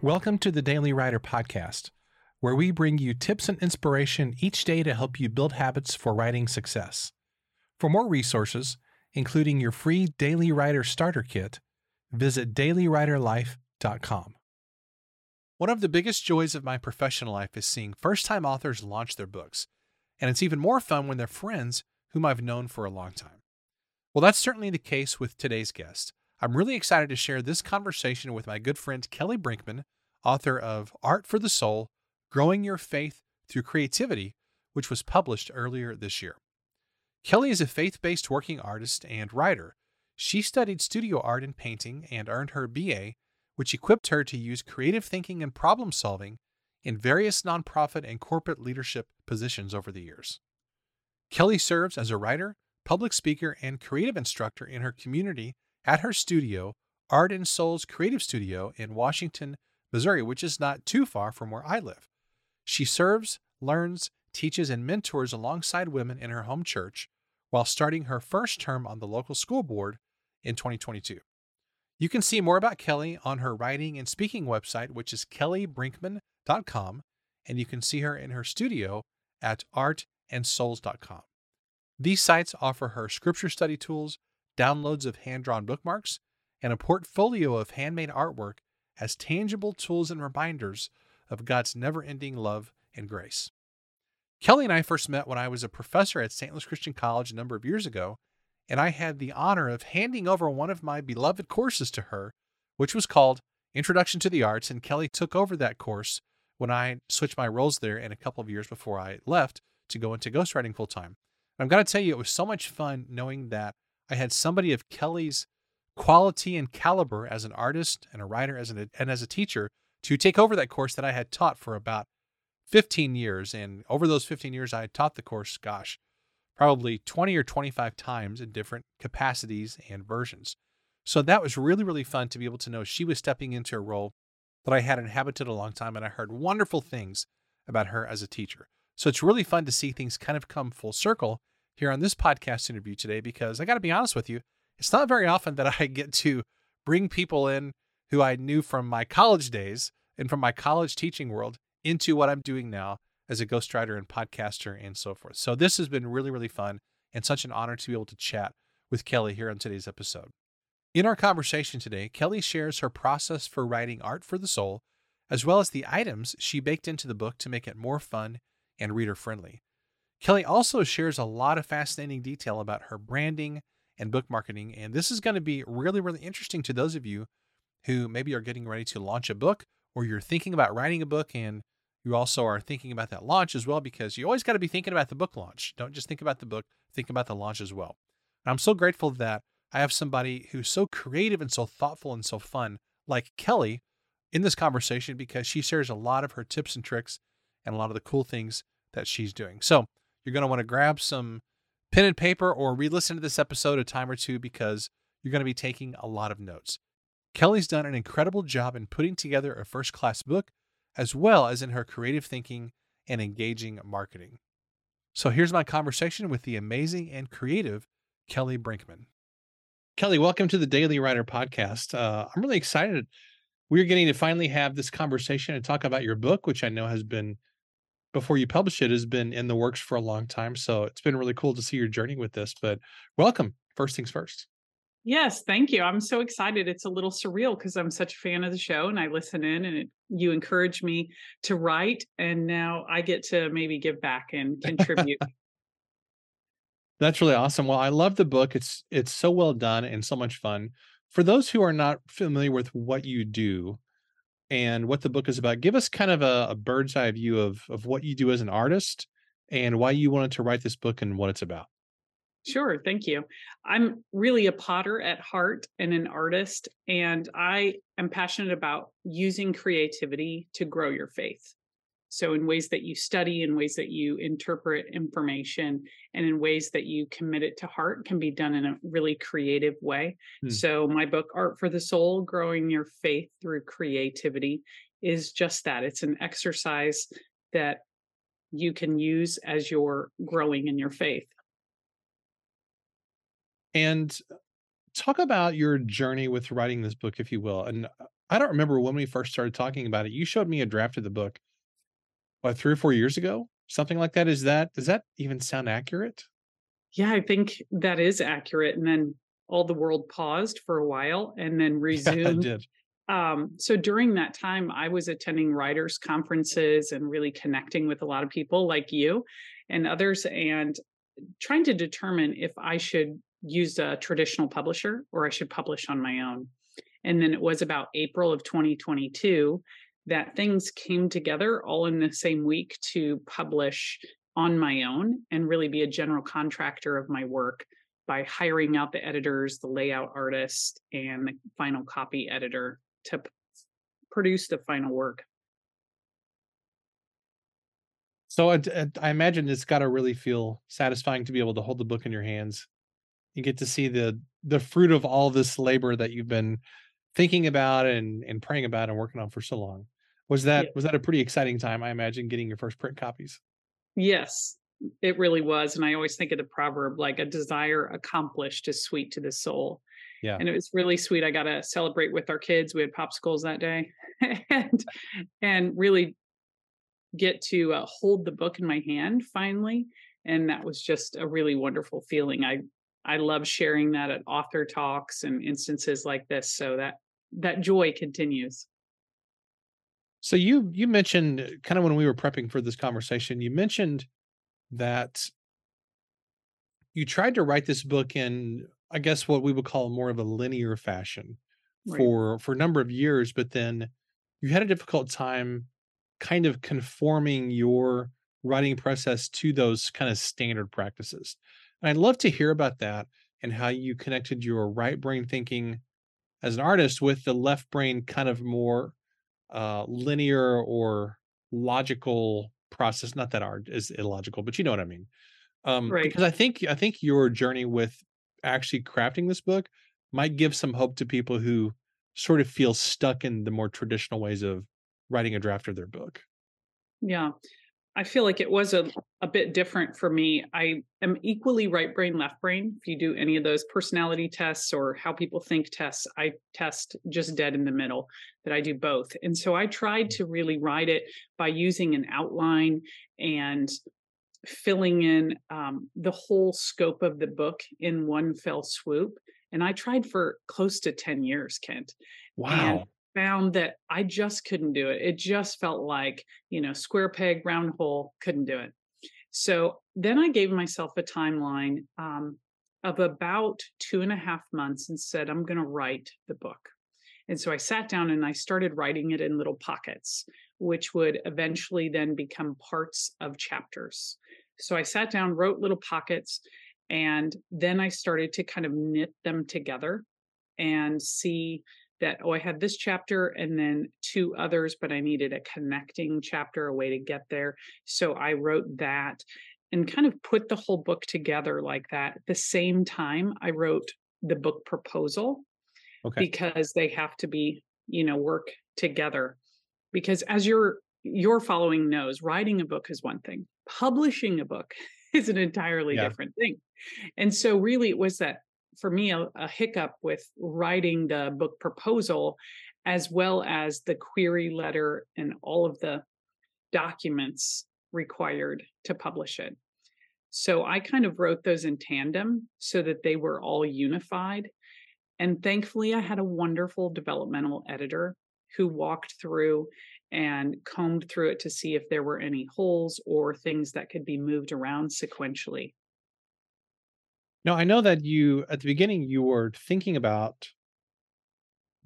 Welcome to the Daily Writer Podcast, where we bring you tips and inspiration each day to help you build habits for writing success. For more resources, including your free Daily Writer Starter Kit, visit dailywriterlife.com. One of the biggest joys of my professional life is seeing first time authors launch their books, and it's even more fun when they're friends whom I've known for a long time. Well, that's certainly the case with today's guest. I'm really excited to share this conversation with my good friend Kelly Brinkmann, author of Art for the Soul Growing Your Faith Through Creativity, which was published earlier this year. Kelly is a faith based working artist and writer. She studied studio art and painting and earned her BA, which equipped her to use creative thinking and problem solving in various nonprofit and corporate leadership positions over the years. Kelly serves as a writer, public speaker, and creative instructor in her community at her studio, Art and Souls Creative Studio in Washington, Missouri, which is not too far from where I live. She serves, learns, teaches, and mentors alongside women in her home church while starting her first term on the local school board in 2022. You can see more about Kelly on her writing and speaking website, which is kellybrinkmann.com, and you can see her in her studio at artandsouls.com. These sites offer her scripture study tools, downloads of hand drawn bookmarks, and a portfolio of handmade artwork as tangible tools and reminders of God's never ending love and grace. Kelly and I first met when I was a professor at St. Louis Christian College a number of years ago, and I had the honor of handing over one of my beloved courses to her, which was called Introduction to the Arts. And Kelly took over that course when I switched my roles there in a couple of years before I left to go into ghostwriting full time. I'm going to tell you, it was so much fun knowing that I had somebody of Kelly's quality and caliber as an artist and a writer as an, and as a teacher to take over that course that I had taught for about 15 years. And over those 15 years, I had taught the course, gosh, probably 20 or 25 times in different capacities and versions. So that was really, really fun to be able to know she was stepping into a role that I had inhabited a long time. And I heard wonderful things about her as a teacher. So it's really fun to see things kind of come full circle here on this podcast interview today because I got to be honest with you, it's not very often that I get to bring people in who I knew from my college days and from my college teaching world into what I'm doing now as a ghostwriter and podcaster and so forth. So this has been really, really fun and such an honor to be able to chat with Kelly here on today's episode. In our conversation today, Kelly shares her process for writing Art for the Soul, as well as the items she baked into the book to make it more fun and reader friendly. Kelly also shares a lot of fascinating detail about her branding and book marketing. And this is going to be really, really interesting to those of you who maybe are getting ready to launch a book or you're thinking about writing a book and you also are thinking about that launch as well, because you always got to be thinking about the book launch. Don't just think about the book, think about the launch as well. And I'm so grateful that I have somebody who's so creative and so thoughtful and so fun, like Kelly, in this conversation because she shares a lot of her tips and tricks and a lot of the cool things that she's doing. So you're going to want to grab some pen and paper or re listen to this episode a time or two because you're going to be taking a lot of notes. Kelly's done an incredible job in putting together a first class book, as well as in her creative thinking and engaging marketing. So here's my conversation with the amazing and creative Kelly Brinkmann. Kelly, welcome to the Daily Writer podcast. Uh, I'm really excited. We're getting to finally have this conversation and talk about your book, which I know has been before you publish it has been in the works for a long time. So it's been really cool to see your journey with this. But welcome. First things first. Yes, thank you. I'm so excited. It's a little surreal because I'm such a fan of the show and I listen in and it, you encourage me to write. And now I get to maybe give back and contribute. That's really awesome. Well, I love the book. It's it's so well done and so much fun. For those who are not familiar with what you do, and what the book is about. Give us kind of a, a, bird's eye view of of what you do as an artist and why you wanted to write this book and what it's about. Sure, thank you. I'm really a potter at heart and an artist, and I am passionate about using creativity to grow your faith. So, in ways that you study, in ways that you interpret information, and in ways that you commit it to heart can be done in a really creative way. Hmm. So, my book, Art for the Soul Growing Your Faith Through Creativity, is just that it's an exercise that you can use as you're growing in your faith. And talk about your journey with writing this book, if you will. And I don't remember when we first started talking about it. You showed me a draft of the book, what, 3 or 4 years ago? Something like that. Is that does that even sound accurate? Yeah, I think that is accurate, and then all the world paused for a while and then Yeah, resumed. did. Um, so during that time, I was attending writers' conferences and really connecting with a lot of people like you and others, and trying to determine if I should use a traditional publisher or I should publish on my own. And then it was about April of 2022 that things came together all in the same week to publish on my own and really be a general contractor of my work by hiring out the editors, the layout artist, and the final copy editor to p- produce the final work. So I, I imagine it's got to really feel satisfying to be able to hold the book in your hands and get to see the the fruit of all this labor that you've been thinking about and and praying about and working on for so long. Was that Yeah. was that a pretty exciting time? I imagine getting your first print copies. Yes, it really was. And I always think of the proverb like a desire accomplished is sweet to the soul. Yeah. And it was really sweet. I got to celebrate with our kids. We had popsicles that day and and really get to uh, hold the book in my hand finally. And that was just a really wonderful feeling. I I love sharing that at author talks and instances like this. So that that joy continues. So you you mentioned uh, kind of when we were prepping for this conversation, you mentioned that you tried to write this book in I guess what we would call more of a linear fashion Right. for for a number of years, but then you had a difficult time kind of conforming your writing process to those kind of standard practices. And I'd love to hear about that and how you connected your right brain thinking as an artist with the left brain kind of more uh linear or logical process not that art is illogical but you know what i mean um Right. because i think i think your journey with actually crafting this book might give some hope to people who sort of feel stuck in the more traditional ways of writing a draft of their book Yeah. I feel like it was a, a bit different for me. I am equally right brain, left brain. If you do any of those personality tests or how people think tests, I test just dead in the middle, that I do both. And so I tried to really write it by using an outline and filling in um, the whole scope of the book in one fell swoop. And I tried for close to 10 years, Kent and wow found that I just couldn't do it. It just felt like, you know, square peg, round hole, couldn't do it. So then I gave myself a timeline um, of about two and a half months and said, I'm going to write the book. And so I sat down and I started writing it in little pockets, which would eventually then become parts of chapters. So I sat down, wrote little pockets, and then I started to kind of knit them together and see that oh i had this chapter and then two others but i needed a connecting chapter a way to get there. So i wrote that and kind of put the whole book together like that. At the same time i wrote the book proposal okay. because they have to be you know work together. Because as your your following knows writing a book is one thing. Publishing a book is an entirely yeah. different thing. And so really it was that for me a, a hiccup with writing the book proposal as well as the query letter and all of the documents required to publish it so i kind of wrote those in tandem so that they were all unified and thankfully, I had a wonderful developmental editor who walked through and combed through it to see if there were any holes or things that could be moved around sequentially. No i know that you at the beginning you were thinking about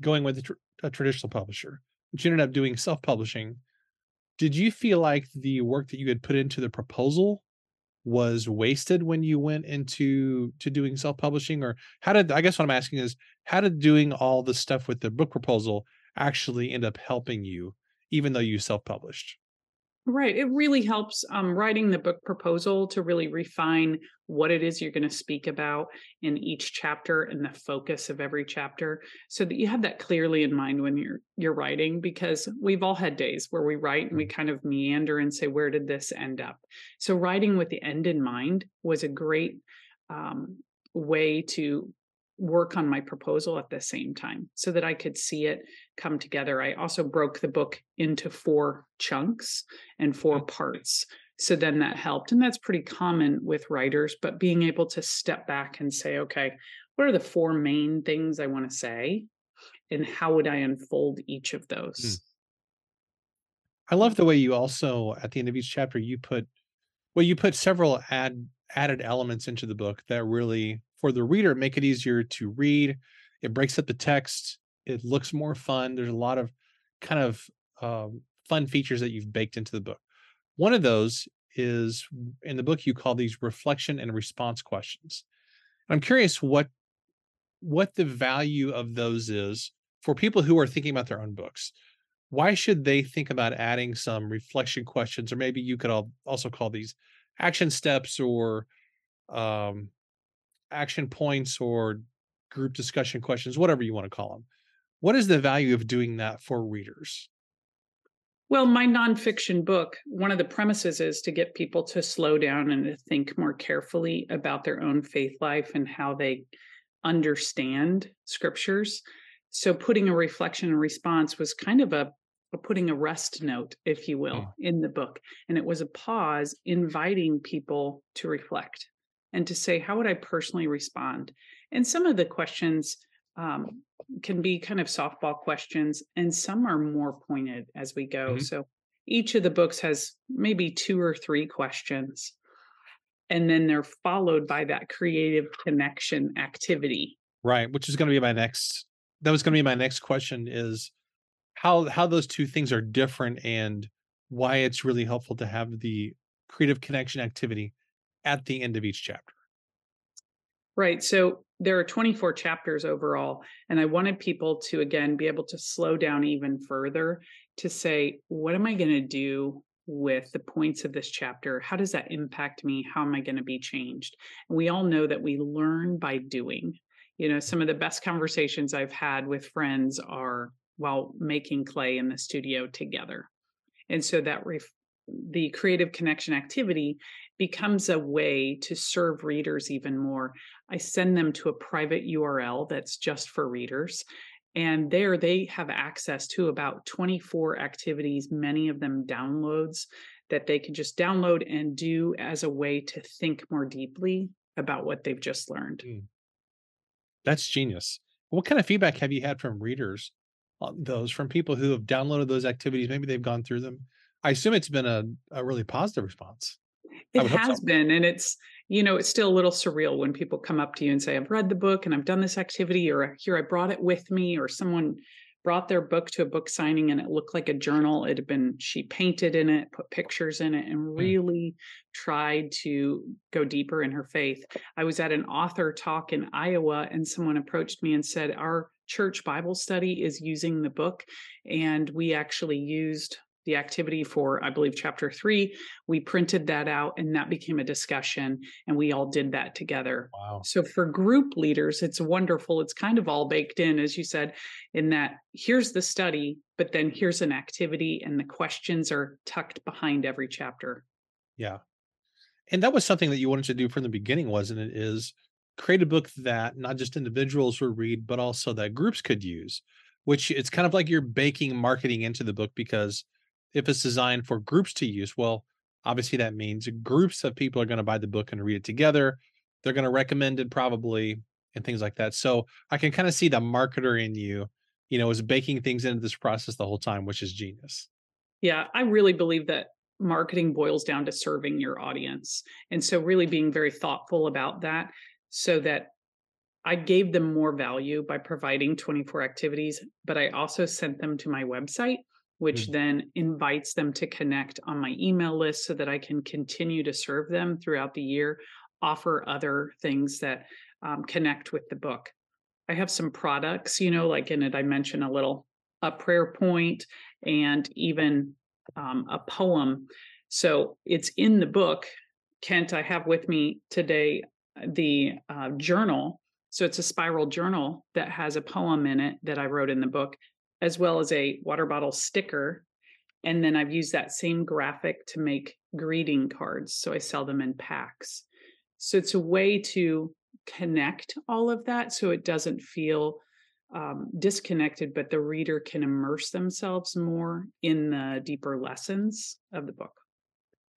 going with a, tr- a traditional publisher but you ended up doing self-publishing. Did you feel like the work that you had put into the proposal was wasted when you went into to doing self-publishing? Or how did i guess what i'm asking is how did doing all the stuff with the book proposal actually end up helping you even though you self-published Right. It really helps um, writing the book proposal to really refine what it is you're going to speak about in each chapter and the focus of every chapter so that you have that clearly in mind when you're you're writing because we've all had days where we write and we kind of meander and say where did this end up so writing with the end in mind was a great um, way to work on my proposal at the same time so that I could see it come together. I also broke the book into four chunks and four parts. So then that helped. And that's pretty common with writers, but being able to step back and say, okay, what are the four main things I want to say? And how would I unfold each of those? Mm. I love the way you also, at the end of each chapter, you put, well, you put several add added elements into the book that really for the reader make it easier to read. It breaks up the text. It looks more fun. There's a lot of kind of um, fun features that you've baked into the book. One of those is in the book you call these reflection and response questions. I'm curious what what the value of those is for people who are thinking about their own books. Why should they think about adding some reflection questions or maybe you could also call these action steps or um, action points or group discussion questions, whatever you want to call them. What is the value of doing that for readers? Well, my nonfiction book, one of the premises is to get people to slow down and to think more carefully about their own faith life and how they understand scriptures. So, putting a reflection and response was kind of a putting a rest note, if you will, mm. in the book. And it was a pause inviting people to reflect and to say, how would I personally respond? And some of the questions um, can be kind of softball questions, and some are more pointed as we go. Mm-hmm. So each of the books has maybe two or three questions. And then they're followed by that creative connection activity. Right. Which is going to be my next, that was going to be my next question is how how those two things are different and why it's really helpful to have the creative connection activity at the end of each chapter. Right. So there are 24 chapters overall. And I wanted people to, again, be able to slow down even further to say, what am I going to do with the points of this chapter? How does that impact me? How am I going to be changed? And we all know that we learn by doing. You know, some of the best conversations I've had with friends are while making clay in the studio together. And so that ref- the creative connection activity becomes a way to serve readers even more. I send them to a private URL that's just for readers. And there they have access to about 24 activities, many of them downloads that they can just download and do as a way to think more deeply about what they've just learned. Mm. That's genius. What kind of feedback have you had from readers on those from people who have downloaded those activities. Maybe they've gone through them. I assume it's been a, a really positive response. It has so. been. And it's, you know, it's still a little surreal when people come up to you and say, I've read the book and I've done this activity, or here I brought it with me, or someone brought their book to a book signing and it looked like a journal. It had been, she painted in it, put pictures in it, and hmm. really mm. tried to go deeper in her faith. I was at an author talk in Iowa and someone approached me and said, Our church Bible study is using the book. And we actually used the activity for, I believe, chapter three. We printed that out and that became a discussion, and we all did that together. Wow. So for group leaders, it's wonderful. It's kind of all baked in, as you said, in that here's the study, but then here's an activity, and the questions are tucked behind every chapter. Yeah. And that was something that you wanted to do from the beginning, wasn't it? Is create a book that not just individuals would read, but also that groups could use, which it's kind of like you're baking marketing into the book because if it's designed for groups to use, well, obviously that means groups of people are going to buy the book and read it together. They're going to recommend it probably and things like that. So I can kind of see the marketer in you, you know, is baking things into this process the whole time, which is genius. Yeah, I really believe that marketing boils down to serving your audience. And so really being very thoughtful about that so that I gave them more value by providing 24 activities, but I also sent them to my website, which mm-hmm. then invites them to connect on my email list so that I can continue to serve them throughout the year, offer other things that um, connect with the book. I have some products, you know, like in it, I mentioned a little a prayer point and even um, a poem. So it's in the book. Kent, I have with me today the uh, journal. So it's a spiral journal that has a poem in it that I wrote in the book, as well as a water bottle sticker. And then I've used that same graphic to make greeting cards. So I sell them in packs. So it's a way to connect all of that so it doesn't feel um, disconnected, but the reader can immerse themselves more in the deeper lessons of the book.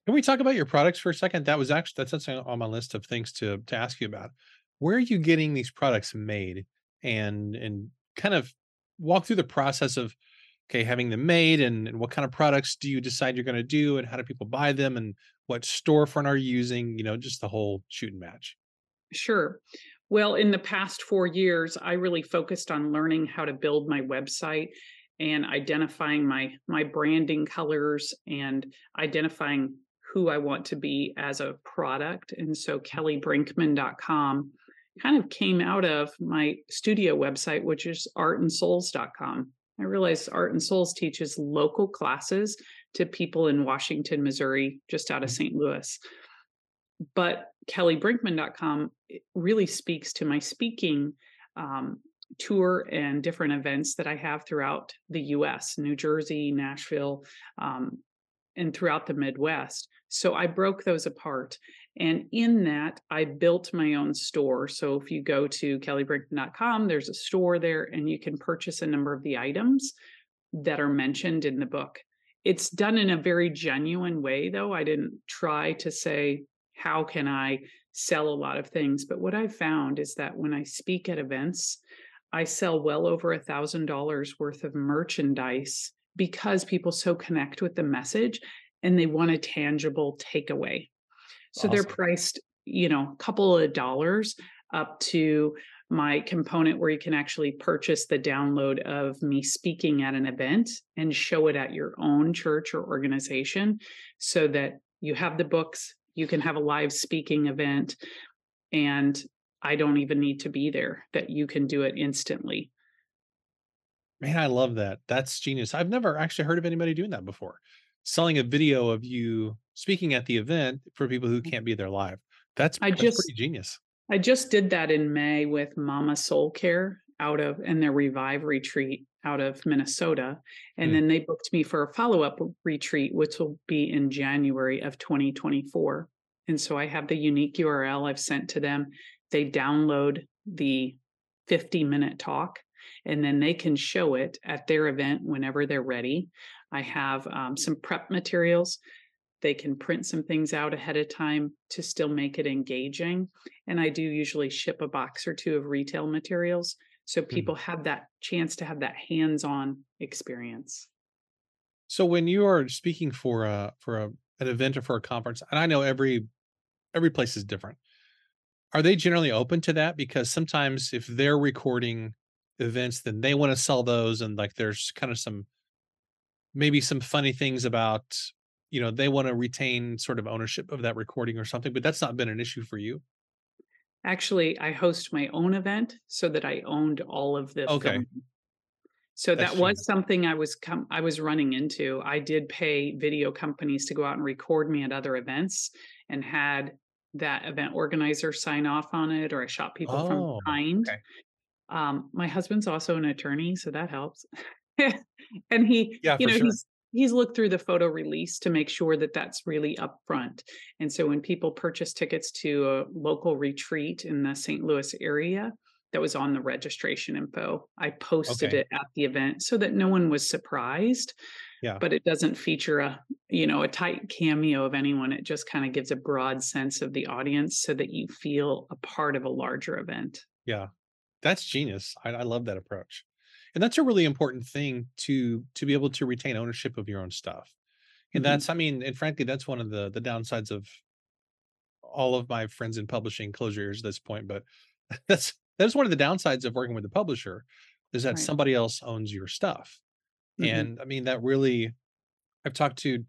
Can we talk about your products for a second? That was actually that's on my list of things to to ask you about. Where are you getting these products made, and and kind of walk through the process of okay having them made, and, and what kind of products do you decide you're going to do, and how do people buy them, and what storefront are you using? You know, just the whole shoot and match. Sure. Well, in the past four years, I really focused on learning how to build my website and identifying my my branding colors and identifying who I want to be as a product. And so kellybrinkmann.com kind of came out of my studio website, which is artandsouls.com. I realized Art and Souls teaches local classes to people in Washington, Missouri, just out of St. Mm-hmm. Louis. But kellybrinkmann.com really speaks to my speaking um, tour and different events that I have throughout the US, New Jersey, Nashville, um, and throughout the Midwest. So I broke those apart. And in that, I built my own store. So if you go to kellybrinkmann.com, there's a store there and you can purchase a number of the items that are mentioned in the book. It's done in a very genuine way, though. I didn't try to say, how can I sell a lot of things? But what I've found is that when I speak at events, I sell well over a thousand dollars worth of merchandise because people so connect with the message and they want a tangible takeaway. So awesome. they're priced, you know, a couple of dollars up to my component where you can actually purchase the download of me speaking at an event and show it at your own church or organization so that you have the books, you can have a live speaking event and I don't even need to be there, that you can do it instantly. Man, I love that. That's genius. I've never actually heard of anybody doing that before. Selling a video of you speaking at the event for people who mm. can't be there live. That's, I that's just, pretty genius. I just did that in May with Mama Soul Care out of and their Revive retreat out of Minnesota. And mm. then they booked me for a follow up retreat, which will be in January of 2024. And so I have the unique URL I've sent to them. They download the 50 minute talk and then they can show it at their event whenever they're ready. I have um, some prep materials. They can print some things out ahead of time to still make it engaging. And I do usually ship a box or two of retail materials so mm-hmm. people mm-hmm. have that chance to have that hands-on experience so when you are speaking for a for a, an event or for a conference and i know every every place is different are they generally open to that because sometimes if they're recording events then they want to sell those and like there's kind of some maybe some funny things about you know they want to retain sort of ownership of that recording or something but that's not been an issue for you Actually, I host my own event so that I owned all of the okay. Filming. So That's that was something I was com- I was running into. I did pay video companies to go out and record me at other events and had that event organizer sign off on it or I shot people oh, from behind. Okay. Um, my husband's also an attorney, so that helps. and he, yeah, you know, sure. he's he's looked through the photo release to make sure that that's really upfront. And so when people purchase tickets to a local retreat in the St. Louis area, that was on the registration info. I posted okay. it at the event so that no one was surprised. Yeah. But it doesn't feature a, you know, a tight cameo of anyone. It just kind of gives a broad sense of the audience so that you feel a part of a larger event. Yeah. That's genius. I, I love that approach and that's a really important thing to to be able to retain ownership of your own stuff and mm-hmm. that's i mean and frankly that's one of the the downsides of all of my friends in publishing close your ears at this point but that's that's one of the downsides of working with a publisher is that right. somebody else owns your stuff mm-hmm. and i mean that really i've talked to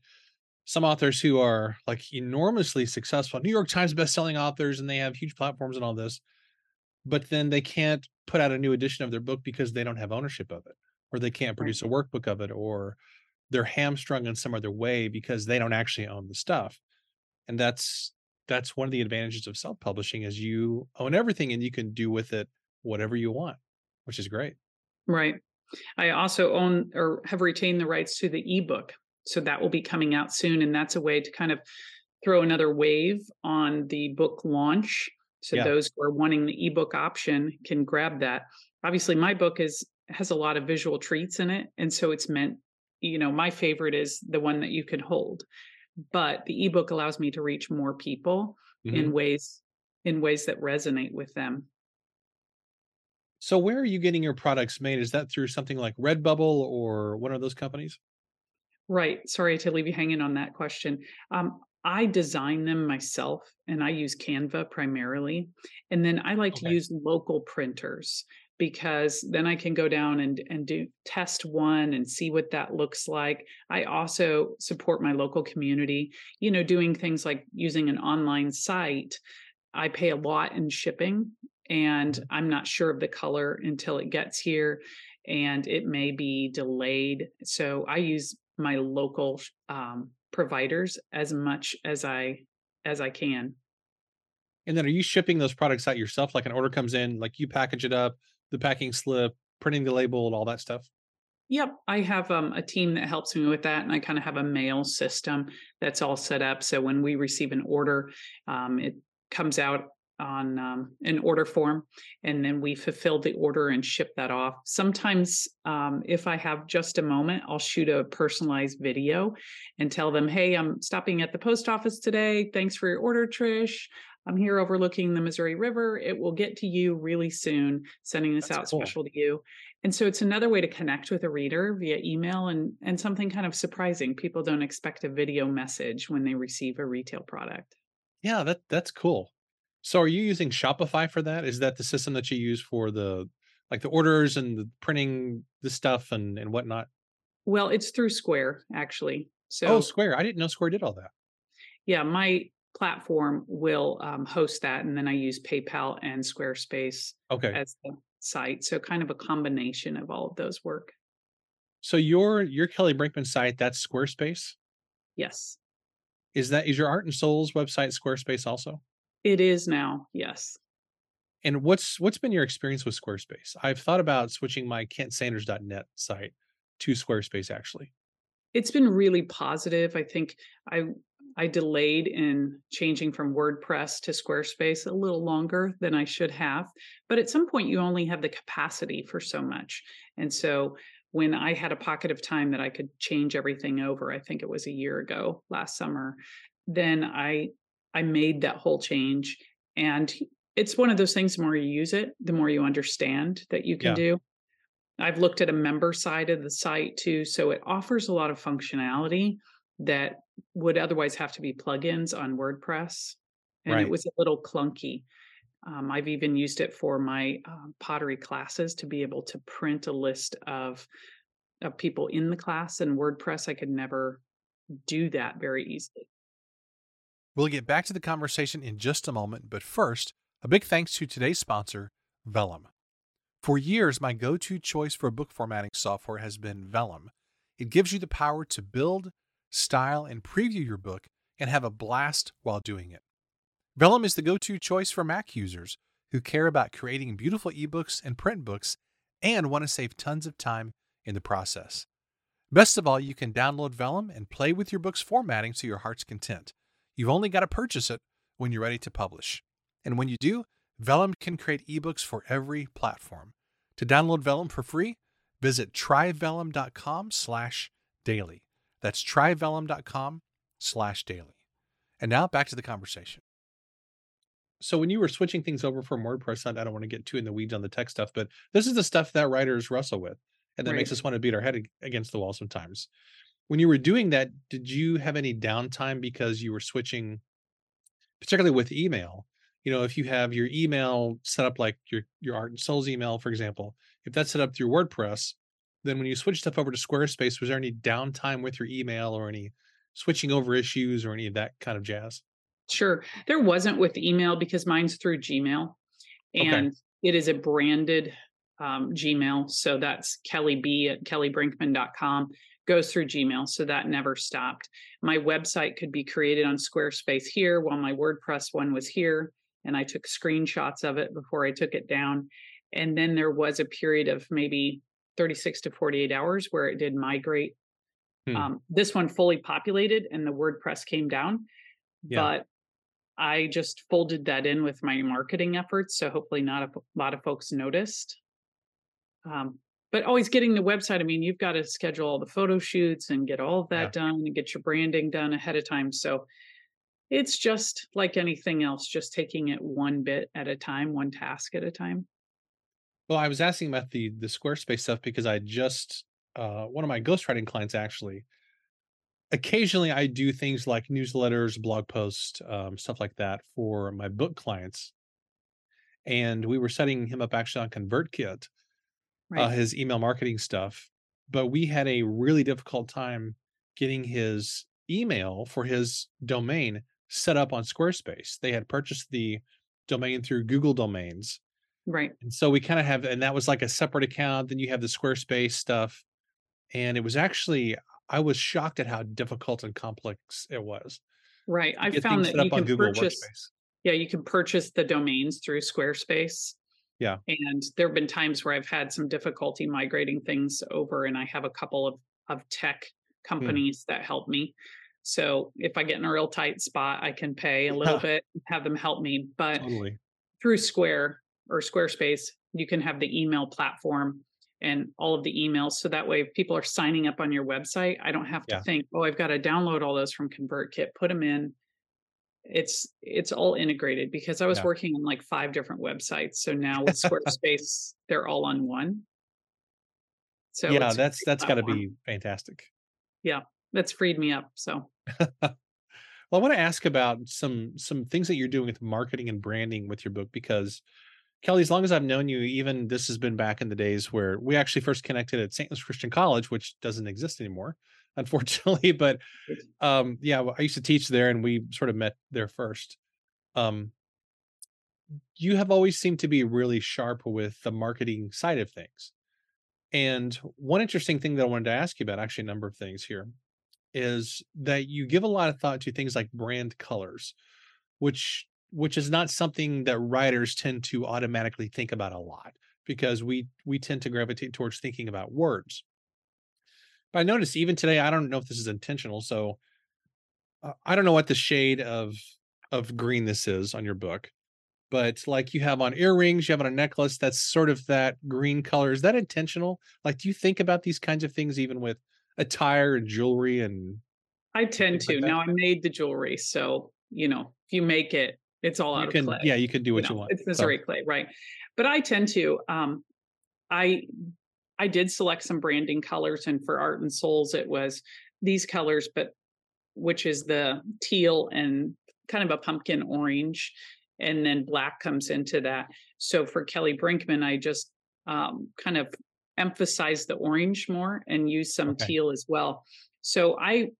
some authors who are like enormously successful new york times best-selling authors and they have huge platforms and all this but then they can't put out a new edition of their book because they don't have ownership of it or they can't produce a workbook of it or they're hamstrung in some other way because they don't actually own the stuff. And that's that's one of the advantages of self-publishing is you own everything and you can do with it whatever you want which is great. Right. I also own or have retained the rights to the ebook so that will be coming out soon and that's a way to kind of throw another wave on the book launch So Yeah. those who are wanting the ebook option can grab that. Obviously, my book is has a lot of visual treats in it, and so it's meant. You know, my favorite is the one that you can hold, but the ebook allows me to reach more people Mhm. in ways in ways that resonate with them. So where are you getting your products made? Is that through something like Redbubble or one of those companies? Right. Sorry to leave you hanging on that question. Um, I design them myself and I use Canva primarily. And then I like to use local printers because then I can go down and, and do test one and see what that looks like. I also support my local community, you know, doing things like using an online site. I pay a lot in shipping and Mhm. I'm not sure of the color until it gets here and it may be delayed. So I use my local um, providers as much as I as I can. And then are you shipping those products out yourself? Like an order comes in, like you package it up, the packing slip, printing the label, and all that stuff? Yep, I have um, a team that helps me with that, and I kind of have a mail system that's all set up. So when we receive an order, um, it comes out on um, an order form, and then we fulfill the order and ship that off. Sometimes, um, if I have just a moment, I'll shoot a personalized video and tell them, "Hey, I'm stopping at the post office today. Thanks for your order, Trish." I'm here overlooking the Missouri River. It will get to you really soon. Sending this That's out cool. special to you. And so it's another way to connect with a reader via email and and something kind of surprising. People don't expect a video message when they receive a retail product. Yeah, that that's cool. So are you using Shopify for that? Is that the system that you use for the like the orders and the printing the stuff and and whatnot? Well, it's through Square actually. Oh, So Square. I didn't know Square did all that. yeah, my platform will um, host that, and then I use PayPal and Squarespace Okay. as the site. So kind of a combination of all of those work. So your your Kelly Brinkmann site, that's Squarespace? Yes, Is that is your Art and Souls website Squarespace also? It is now. Yes. And what's what's been your experience with Squarespace? I've thought about switching my kentsanders.net site to Squarespace actually. It's been really positive. I think I I delayed in changing from WordPress to Squarespace a little longer than I should have, but at some point you only have the capacity for so much. And so when I had a pocket of time that I could change everything over, I think it was a year ago last summer, then I I made that whole change and it's one of those things the more you use it, the more you understand that you can Yeah. do. I've looked at a member side of the site too, so it offers a lot of functionality that would otherwise have to be plugins on WordPress, and it was a little clunky. Um, I've even used it for my um, pottery classes to be able to print a list of of people in the class. In WordPress, I could never do that very easily. We'll get back to the conversation in just a moment, but first, a big thanks to today's sponsor, Vellum. For years, my go to choice for book formatting software has been Vellum. It gives you the power to build, style, and preview your book and have a blast while doing it. Vellum is the go to choice for Mac users who care about creating beautiful ebooks and print books and want to save tons of time in the process. Best of all, you can download Vellum and play with your book's formatting to your heart's content. You've only got to purchase it when you're ready to publish. And when you do, Vellum can create ebooks for every platform. To download Vellum for free, visit tryvellum.com slash daily. That's tryvellum.com slash daily. And now back to the conversation. So when you were switching things over from WordPress, I don't want to get too in the weeds on the tech stuff, but this is the stuff that writers wrestle with. And that makes us want to beat our head against the wall sometimes. When you were doing that, did you have any downtime because you were switching particularly with email, you know, if you have your email set up like your your Art and Souls email, for example, if that's set up through WordPress, then when you switch stuff over to Squarespace, was there any downtime with your email or any switching over issues or any of that kind of jazz? Sure. There wasn't with email because mine's through Gmail Okay. and it is a branded um, Gmail. So that's Kelly B at kellybrinkmann.com goes through Gmail. So that never stopped. My website could be created on Squarespace here while my WordPress one was here. And I took screenshots of it before I took it down. And then there was a period of maybe 36 to 48 hours where it did migrate. Hmm. Um, this one fully populated and the WordPress came down Yeah. but I just folded that in with my marketing efforts. So hopefully not a lot of folks noticed. Um, but always getting the website. I mean, you've got to schedule all the photo shoots and get all of that yeah. done and get your branding done ahead of time. So it's just like anything else, just taking it one bit at a time, one task at a time. Well, I was asking about the the Squarespace stuff because I just uh, one of my ghostwriting clients actually. Occasionally, I do things like newsletters, blog posts, um, stuff like that for my book clients. And we were setting him up actually on ConvertKit, right. uh, his email marketing stuff. But we had a really difficult time getting his email for his domain set up on Squarespace. They had purchased the domain through Google Domains. Right. And so we kind of have, and that was like a separate account. Then you have the Squarespace stuff. And it was actually, I was shocked at how difficult and complex it was. Right. I found that you can purchase, Workspace. yeah, you can purchase the domains through Squarespace. Yeah. And there have been times where I've had some difficulty migrating things over, and I have a couple of, of tech hmm. companies mm. that help me. So if I get in a real tight spot, I can pay a little bit, have them help me. But totally. through Square or Squarespace, you can have the email platform and all of the emails. So that way, if people are signing up on your website, I don't have to yeah. think, oh, I've got to download all those from ConvertKit, put them in. It's it's all integrated because I was yeah. working on like five different websites. So now with Squarespace, they're all on one. So yeah, that's that's got to be fantastic. Yeah, that's freed me up. So well, I want to ask about some some things that you're doing with marketing and branding with your book because Kelly, as long as I've known you, even this has been back in the days where we actually first connected at St. Louis Christian College, which doesn't exist anymore, unfortunately. But um, yeah, I used to teach there, and we sort of met there first. Um, you have always seemed to be really sharp with the marketing side of things. And one interesting thing that I wanted to ask you about, actually, a number of things here, is that you give a lot of thought to things like brand colors, which which is not something that writers tend to automatically think about a lot because we we tend to gravitate towards thinking about words. But I noticed even today, I don't know if this is intentional, so uh, I don't know what the shade of of green this is on your book, but like you have on earrings, you have on a necklace that's sort of that green color. Is that intentional? Like, do you think about these kinds of things even with attire and jewelry and I tend to. Like now I made the jewelry, so you know, if you make it, it's all you out can, clay. Yeah, you can do what you, know, you want. It's Missouri so. clay, right? But I tend to. Um, I I did select some branding colors, and for Art and Souls, it was these colors, but which is the teal and kind of a pumpkin orange, and then black comes into that. So for Kelly Brinkmann, I just um, kind of emphasize the orange more and use some okay. teal as well. So I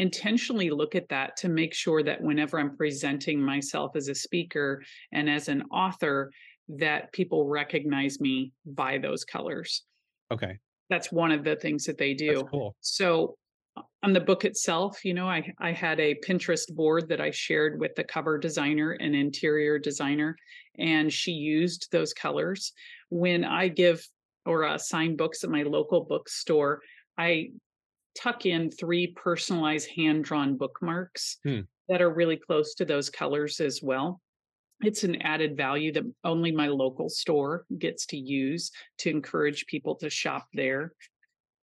intentionally look at that to make sure that whenever I'm presenting myself as a speaker and as an author, that people recognize me by those colors. Okay. That's one of the things that they do. cool. So uh, on the book itself, you know, I I had a Pinterest board that I shared with the cover designer and interior designer, and she used those colors. When I give or uh, sign books at my local bookstore, I tuck in three personalized hand drawn bookmarks hmm. that are really close to those colors as well. It's an added value that only my local store gets to use to encourage people to shop there.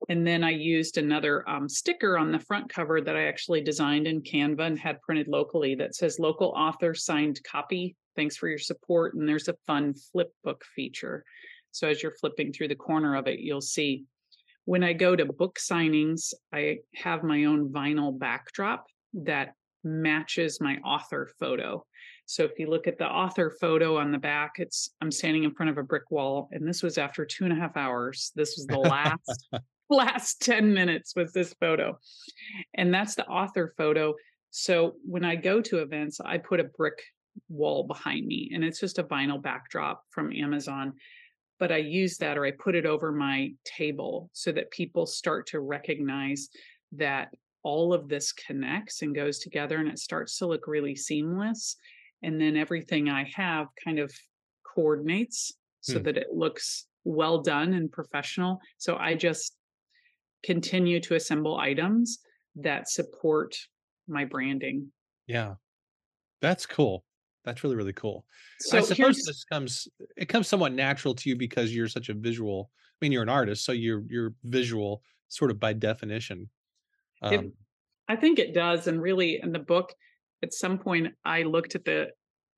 And then I used another um, sticker on the front cover that I actually designed in Canva and had printed locally that says local author signed copy. Thanks for your support. And there's a fun flip book feature. So as you're flipping through the corner of it, you'll see when I go to book signings, I have my own vinyl backdrop that matches my author photo. So if you look at the author photo on the back, it's I'm standing in front of a brick wall, and this was after two and a half hours. This was the last last 10 minutes was this photo. And that's the author photo. So when I go to events, I put a brick wall behind me and it's just a vinyl backdrop from Amazon but I use that or I put it over my table so that people start to recognize that all of this connects and goes together and it starts to look really seamless. And then everything I have kind of coordinates so hmm. that it looks well done and professional. So I just continue to assemble items that support my branding. Yeah. That's cool. That's really, really cool. I So suppose this comes it comes somewhat natural to you because you're such a visual I mean, you're an artist, so you're you're visual sort of by definition. it Um, I think it does. And really, in the book, at some point, I looked at the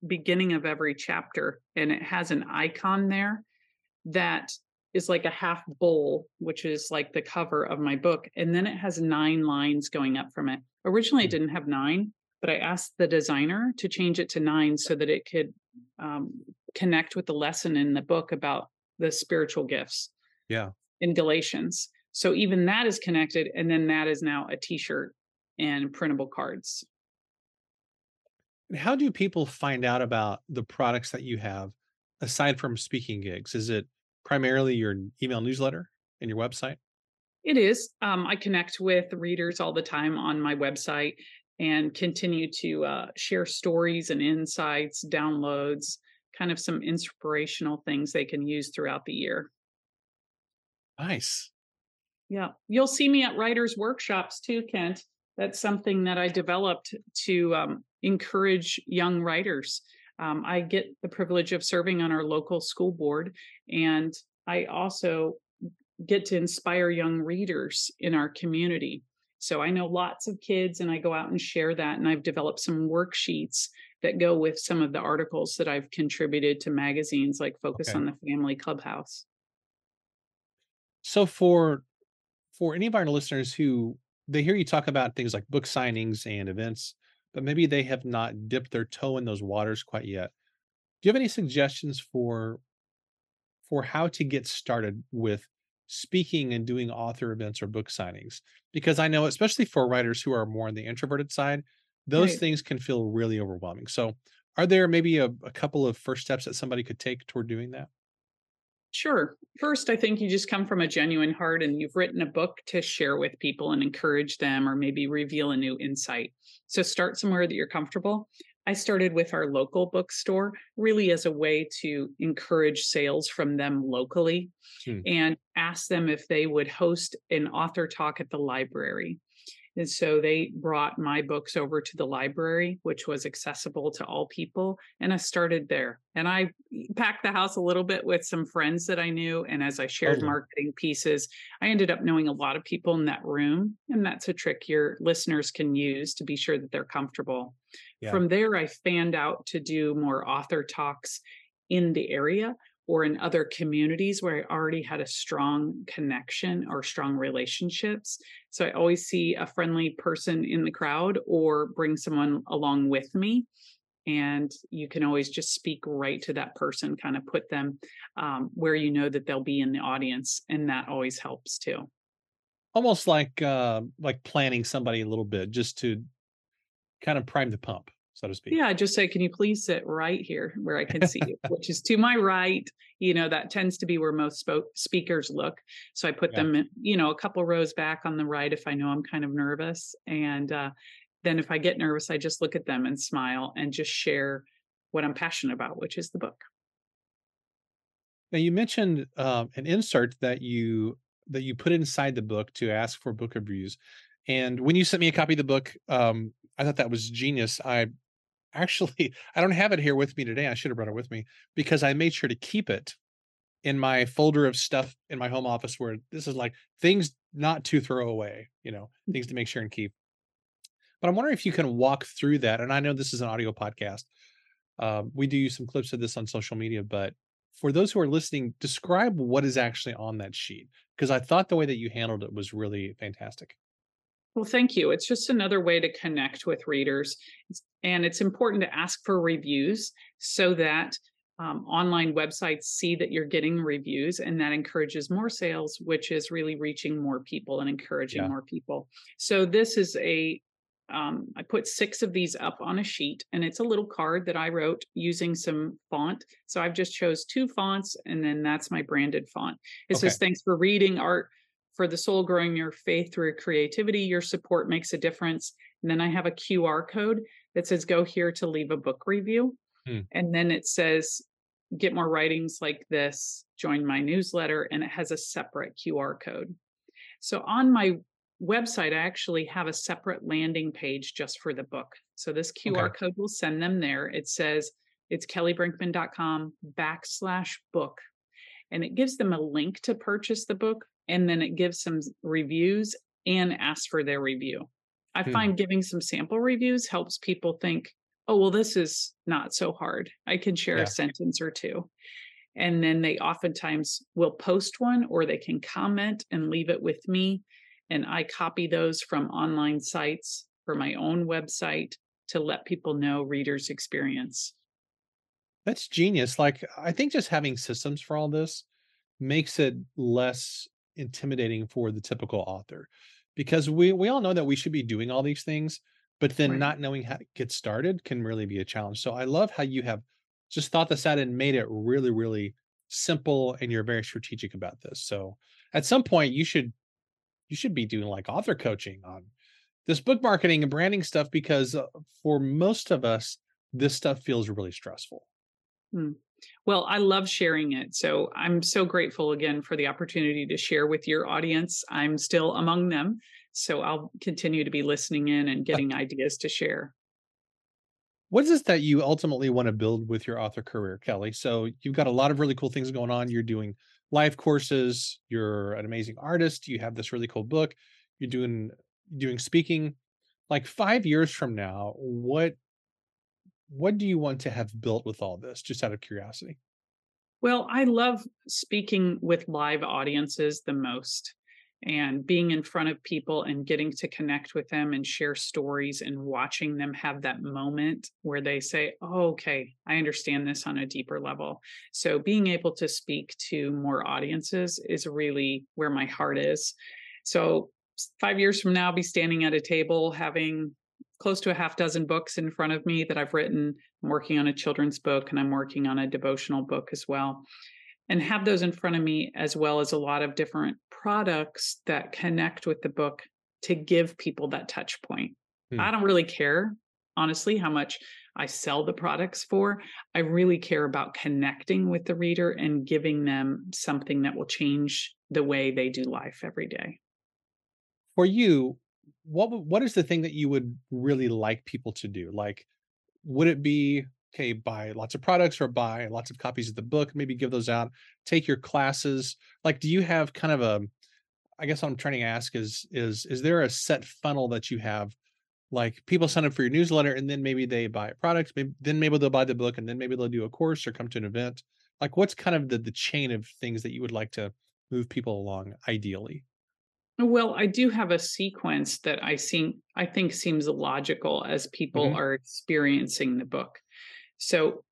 beginning of every chapter and it has an icon there that is like a half bowl, which is like the cover of my book. And then it has nine lines going up from it. Originally, it mm, didn't have nine, but I asked the designer to change it to nine so that it could um, connect with the lesson in the book about the spiritual gifts yeah. in Galatians. So even that is connected. And then that is now a t shirt and printable cards. And how do people find out about the products that you have aside from speaking gigs? Is it primarily your email newsletter and your website? It is. Um, I connect with readers all the time on my website and continue to uh, share stories and insights, downloads, kind of some inspirational things they can use throughout the year. Nice. Yeah. You'll see me at writers' workshops too, Kent. That's something that I developed to um, encourage young writers. Um, I get the privilege of serving on our local school board, and I also get to inspire young readers in our community. So I know lots of kids, and I go out and share that. And I've developed some worksheets that go with some of the articles that I've contributed to magazines like Focus Okay. on the Family Clubhouse. So for for any of our listeners who they hear you talk about things like book signings and events, but maybe they have not dipped their toe in those waters quite yet. Do you have any suggestions for for how to get started with speaking and doing author events or book signings? Because I know, especially for writers who are more on the introverted side, those Right. things can feel really overwhelming. So, are there maybe a, a couple of first steps that somebody could take toward doing that? Sure. First, I think you just come from a genuine heart and you've written a book to share with people and encourage them or maybe reveal a new insight. So start somewhere that you're comfortable. I started with our local bookstore really as a way to encourage sales from them locally Hmm, and ask them if they would host an author talk at the library. And so they brought my books over to the library, which was accessible to all people. And I started there. And I packed the house a little bit with some friends that I knew. And as I oh, shared totally. marketing pieces, I ended up knowing a lot of people in that room. And that's a trick your listeners can use to be sure that they're comfortable. Yeah. From there, I fanned out to do more author talks in the area or in other communities where I already had a strong connection or strong relationships. So I always see a friendly person in the crowd or bring someone along with me. And you can always just speak right to that person, kind of put them um, where you know that they'll be in the audience. And that always helps too. Almost like uh, like planning somebody a little bit just to kind of prime the pump, so to speak. Yeah, just say, can you please sit right here where I can see you, which is to my right. You know, that tends to be where most spoke speakers look. So I put Yeah. them, in, you know, a couple rows back on the right if I know I'm kind of nervous. And uh, then if I get nervous, I just look at them and smile and just share what I'm passionate about, which is the book. Now you mentioned um, an insert that you that you put inside the book to ask for book reviews, and when you sent me a copy of the book, um, I thought that was genius. I actually I don't have it here with me today. I should have brought it with me because I made sure to keep it in my folder of stuff in my home office where this is like things not to throw away, you know, things to make sure and keep. But I'm wondering if you can walk through that. And I know this is an audio podcast. Um, we do use some clips of this on social media, but for those who are listening, describe what is actually on that sheet because I thought the way that you handled it was really fantastic. Well, thank you. It's just another way to connect with readers. And it's important to ask for reviews so that um, online websites see that you're getting reviews and that encourages more sales, which is really reaching more people and encouraging Yeah. more people. So, this is a um, I put six of these up on a sheet and it's a little card that I wrote using some font. So I've just chose two fonts and then that's my branded font. It Okay. says, thanks for reading art for the soul growing your faith through creativity your support makes a difference and then i have a qr code that says go here to leave a book review Hmm. and then it says get more writings like this join my newsletter and it has a separate qr code so on my website, I actually have a separate landing page just for the book. So this QR okay. code will send them there. It says it's kellybrinkmann.com backslash book. And it gives them a link to purchase the book. And then it gives some reviews and asks for their review. I hmm. find giving some sample reviews helps people think, oh, well, this is not so hard. I can share yeah. a sentence or two. And then they oftentimes will post one or they can comment and leave it with me. And I copy those from online sites for my own website to let people know readers' experience. That's genius. Like, I think just having systems for all this makes it less intimidating for the typical author because we we all know that we should be doing all these things but then right. not knowing how to get started can really be a challenge so i love how you have just thought this out and made it really really simple and you're very strategic about this so at some point you should you should be doing like author coaching on this book marketing and branding stuff because uh, for most of us this stuff feels really stressful hmm. Well, I love sharing it. So I'm so grateful again for the opportunity to share with your audience. I'm still among them. So I'll continue to be listening in and uh getting ideas to share. What is it that you ultimately want to build with your author career, Kelly? So you've got a lot of really cool things going on. You're doing live courses, you're an amazing artist, you have this really cool book, you're doing doing speaking. Like 5 years from now, what what do you want to have built with all this just out of curiosity? Well i love speaking with live audiences the most and being in front of people and getting to connect with them and share stories and watching them have that moment where they say oh, okay i understand this on a deeper level. So being able to speak to more audiences is really where my heart is. So five years from now I'll be standing at a table having close to a half dozen books in front of me that I've written. I'm working on a children's book and I'm working on a devotional book as well. And have those in front of me, as well as a lot of different products that connect with the book to give people that touch point. Hmm. I don't really care, honestly, how much I sell the products for. I really care about connecting with the reader and giving them something that will change the way they do life every day. For you, what what is the thing that you would really like people to do? Like, would it be okay, buy lots of products or buy lots of copies of the book, maybe give those out, take your classes? Like, do you have kind of a I guess what I'm trying to ask is is is there a set funnel that you have? Like people sign up for your newsletter and then maybe they buy a product, maybe then maybe they'll buy the book and then maybe they'll do a course or come to an event. Like what's kind of the the chain of things that you would like to move people along ideally? Well, I do have a sequence that I see I think seems logical as people mm-hmm. are experiencing the book. So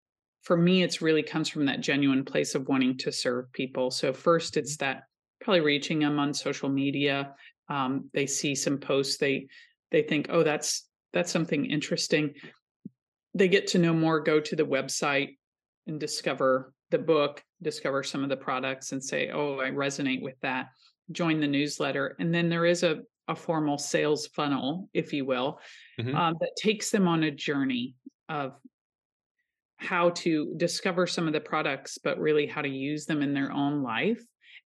for me, it's really comes from that genuine place of wanting to serve people. So first it's mm-hmm. that probably reaching them on social media. Um, they see some posts, they they think, oh, that's that's something interesting. They get to know more, go to the website and discover the book, discover some of the products and say, oh, I resonate with that join the newsletter. And then there is a, a formal sales funnel, if you will, mm-hmm. um, that takes them on a journey of how to discover some of the products, but really how to use them in their own life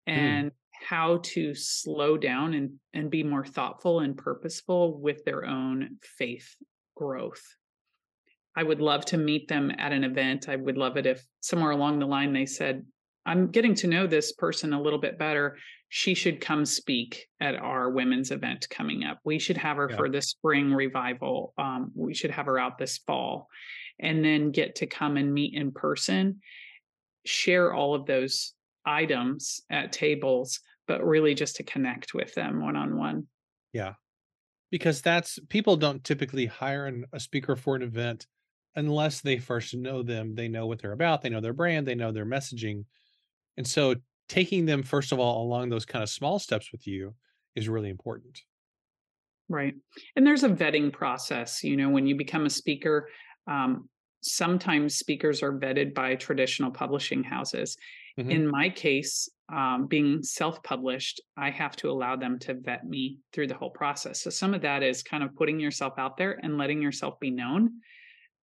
mm. and mm. how to slow down and, and be more thoughtful and purposeful with their own faith growth. I would love to meet them at an event. I would love it if somewhere along the line they said, I'm getting to know this person a little bit better. She should come speak at our women's event coming up. We should have her yeah. for the spring revival. Um, we should have her out this fall and then get to come and meet in person, share all of those items at tables, but really just to connect with them one on one. Yeah. Because that's people don't typically hire an, a speaker for an event unless they first know them. They know what they're about, they know their brand, they know their messaging and so taking them, first of all, along those kind of small steps with you is really important. Right. And there's a vetting process. You know, when you become a speaker, um, sometimes speakers are vetted by traditional publishing houses. Mm-hmm. In my case, um, being self published, I have to allow them to vet me through the whole process. So some of that is kind of putting yourself out there and letting yourself be known.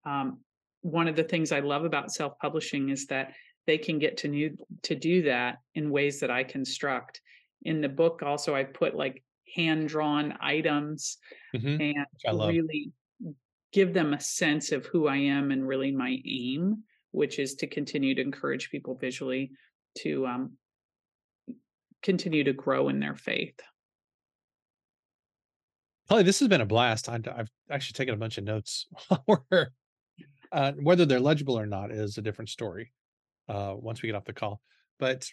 Um, one of the things I love about self publishing is that they can get to new to do that in ways that I construct. In the book, also, I put like hand drawn items mm-hmm. and really give them a sense of who I am and really my aim, which is to continue to encourage people visually to um, continue to grow in their faith. Kelly, this has been a blast. I, have actually taken a bunch of notes. Uh, whether they're legible or not is a different story. Uh, once we get off the call, but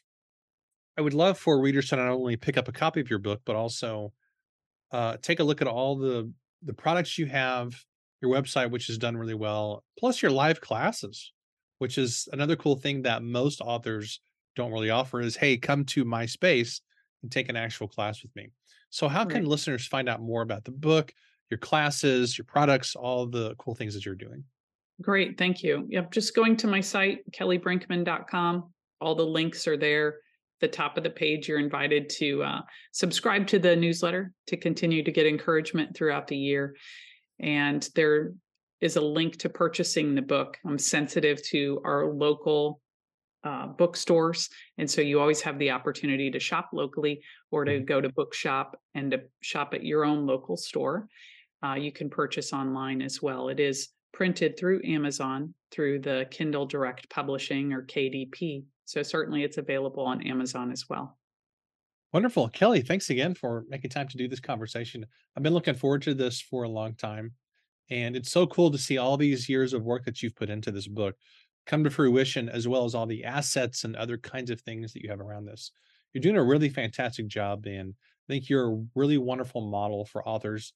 I would love for readers to not only pick up a copy of your book, but also uh, take a look at all the the products you have, your website, which is done really well, plus your live classes, which is another cool thing that most authors don't really offer. Is hey, come to my space and take an actual class with me. So, how can right. listeners find out more about the book, your classes, your products, all the cool things that you're doing? Great, thank you. Yep, just going to my site, kellybrinkmann.com. All the links are there the top of the page, you're invited to uh, subscribe to the newsletter to continue to get encouragement throughout the year. And there is a link to purchasing the book. I'm sensitive to our local uh, bookstores. And so you always have the opportunity to shop locally or to mm-hmm. go to bookshop and to shop at your own local store. Uh, you can purchase online as well. It is printed through Amazon through the Kindle Direct Publishing or KDP so certainly it's available on Amazon as well. Wonderful. Kelly, thanks again for making time to do this conversation. I've been looking forward to this for a long time. And it's so cool to see all these years of work that you've put into this book come to fruition, as well as all the assets and other kinds of things that you have around this. You're doing a really fantastic job. And I think you're a really wonderful model for authors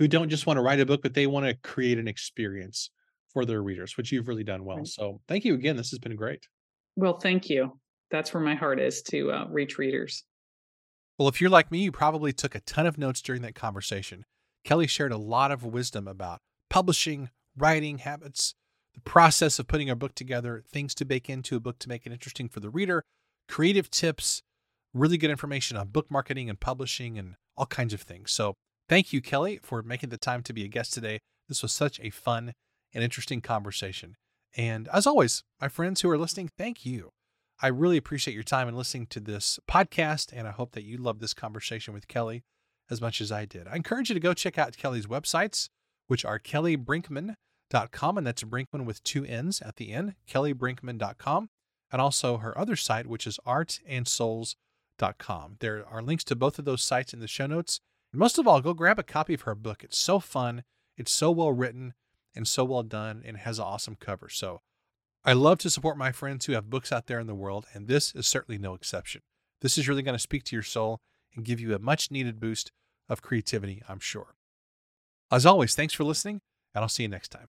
who don't just want to write a book, but they want to create an experience for their readers, which you've really done well. Right. So thank you again. This has been great. Well, thank you. That's where my heart is to uh, reach readers. Well, if you're like me, you probably took a ton of notes during that conversation. Kelly shared a lot of wisdom about publishing, writing habits, the process of putting a book together, things to bake into a book to make it interesting for the reader, creative tips, really good information on book marketing and publishing, and all kinds of things. So, thank you, Kelly, for making the time to be a guest today. This was such a fun and interesting conversation. And as always, my friends who are listening, thank you. I really appreciate your time in listening to this podcast, and I hope that you love this conversation with Kelly as much as I did. I encourage you to go check out Kelly's websites, which are kellybrinkmann.com, and that's Brinkmann with two N's at the end, kellybrinkmann.com, and also her other site, which is artandsouls.com. There are links to both of those sites in the show notes. Most of all, go grab a copy of her book. It's so fun, it's so well written, and so well done and has an awesome cover. So I love to support my friends who have books out there in the world, and this is certainly no exception. This is really going to speak to your soul and give you a much needed boost of creativity, I'm sure. As always, thanks for listening, and I'll see you next time.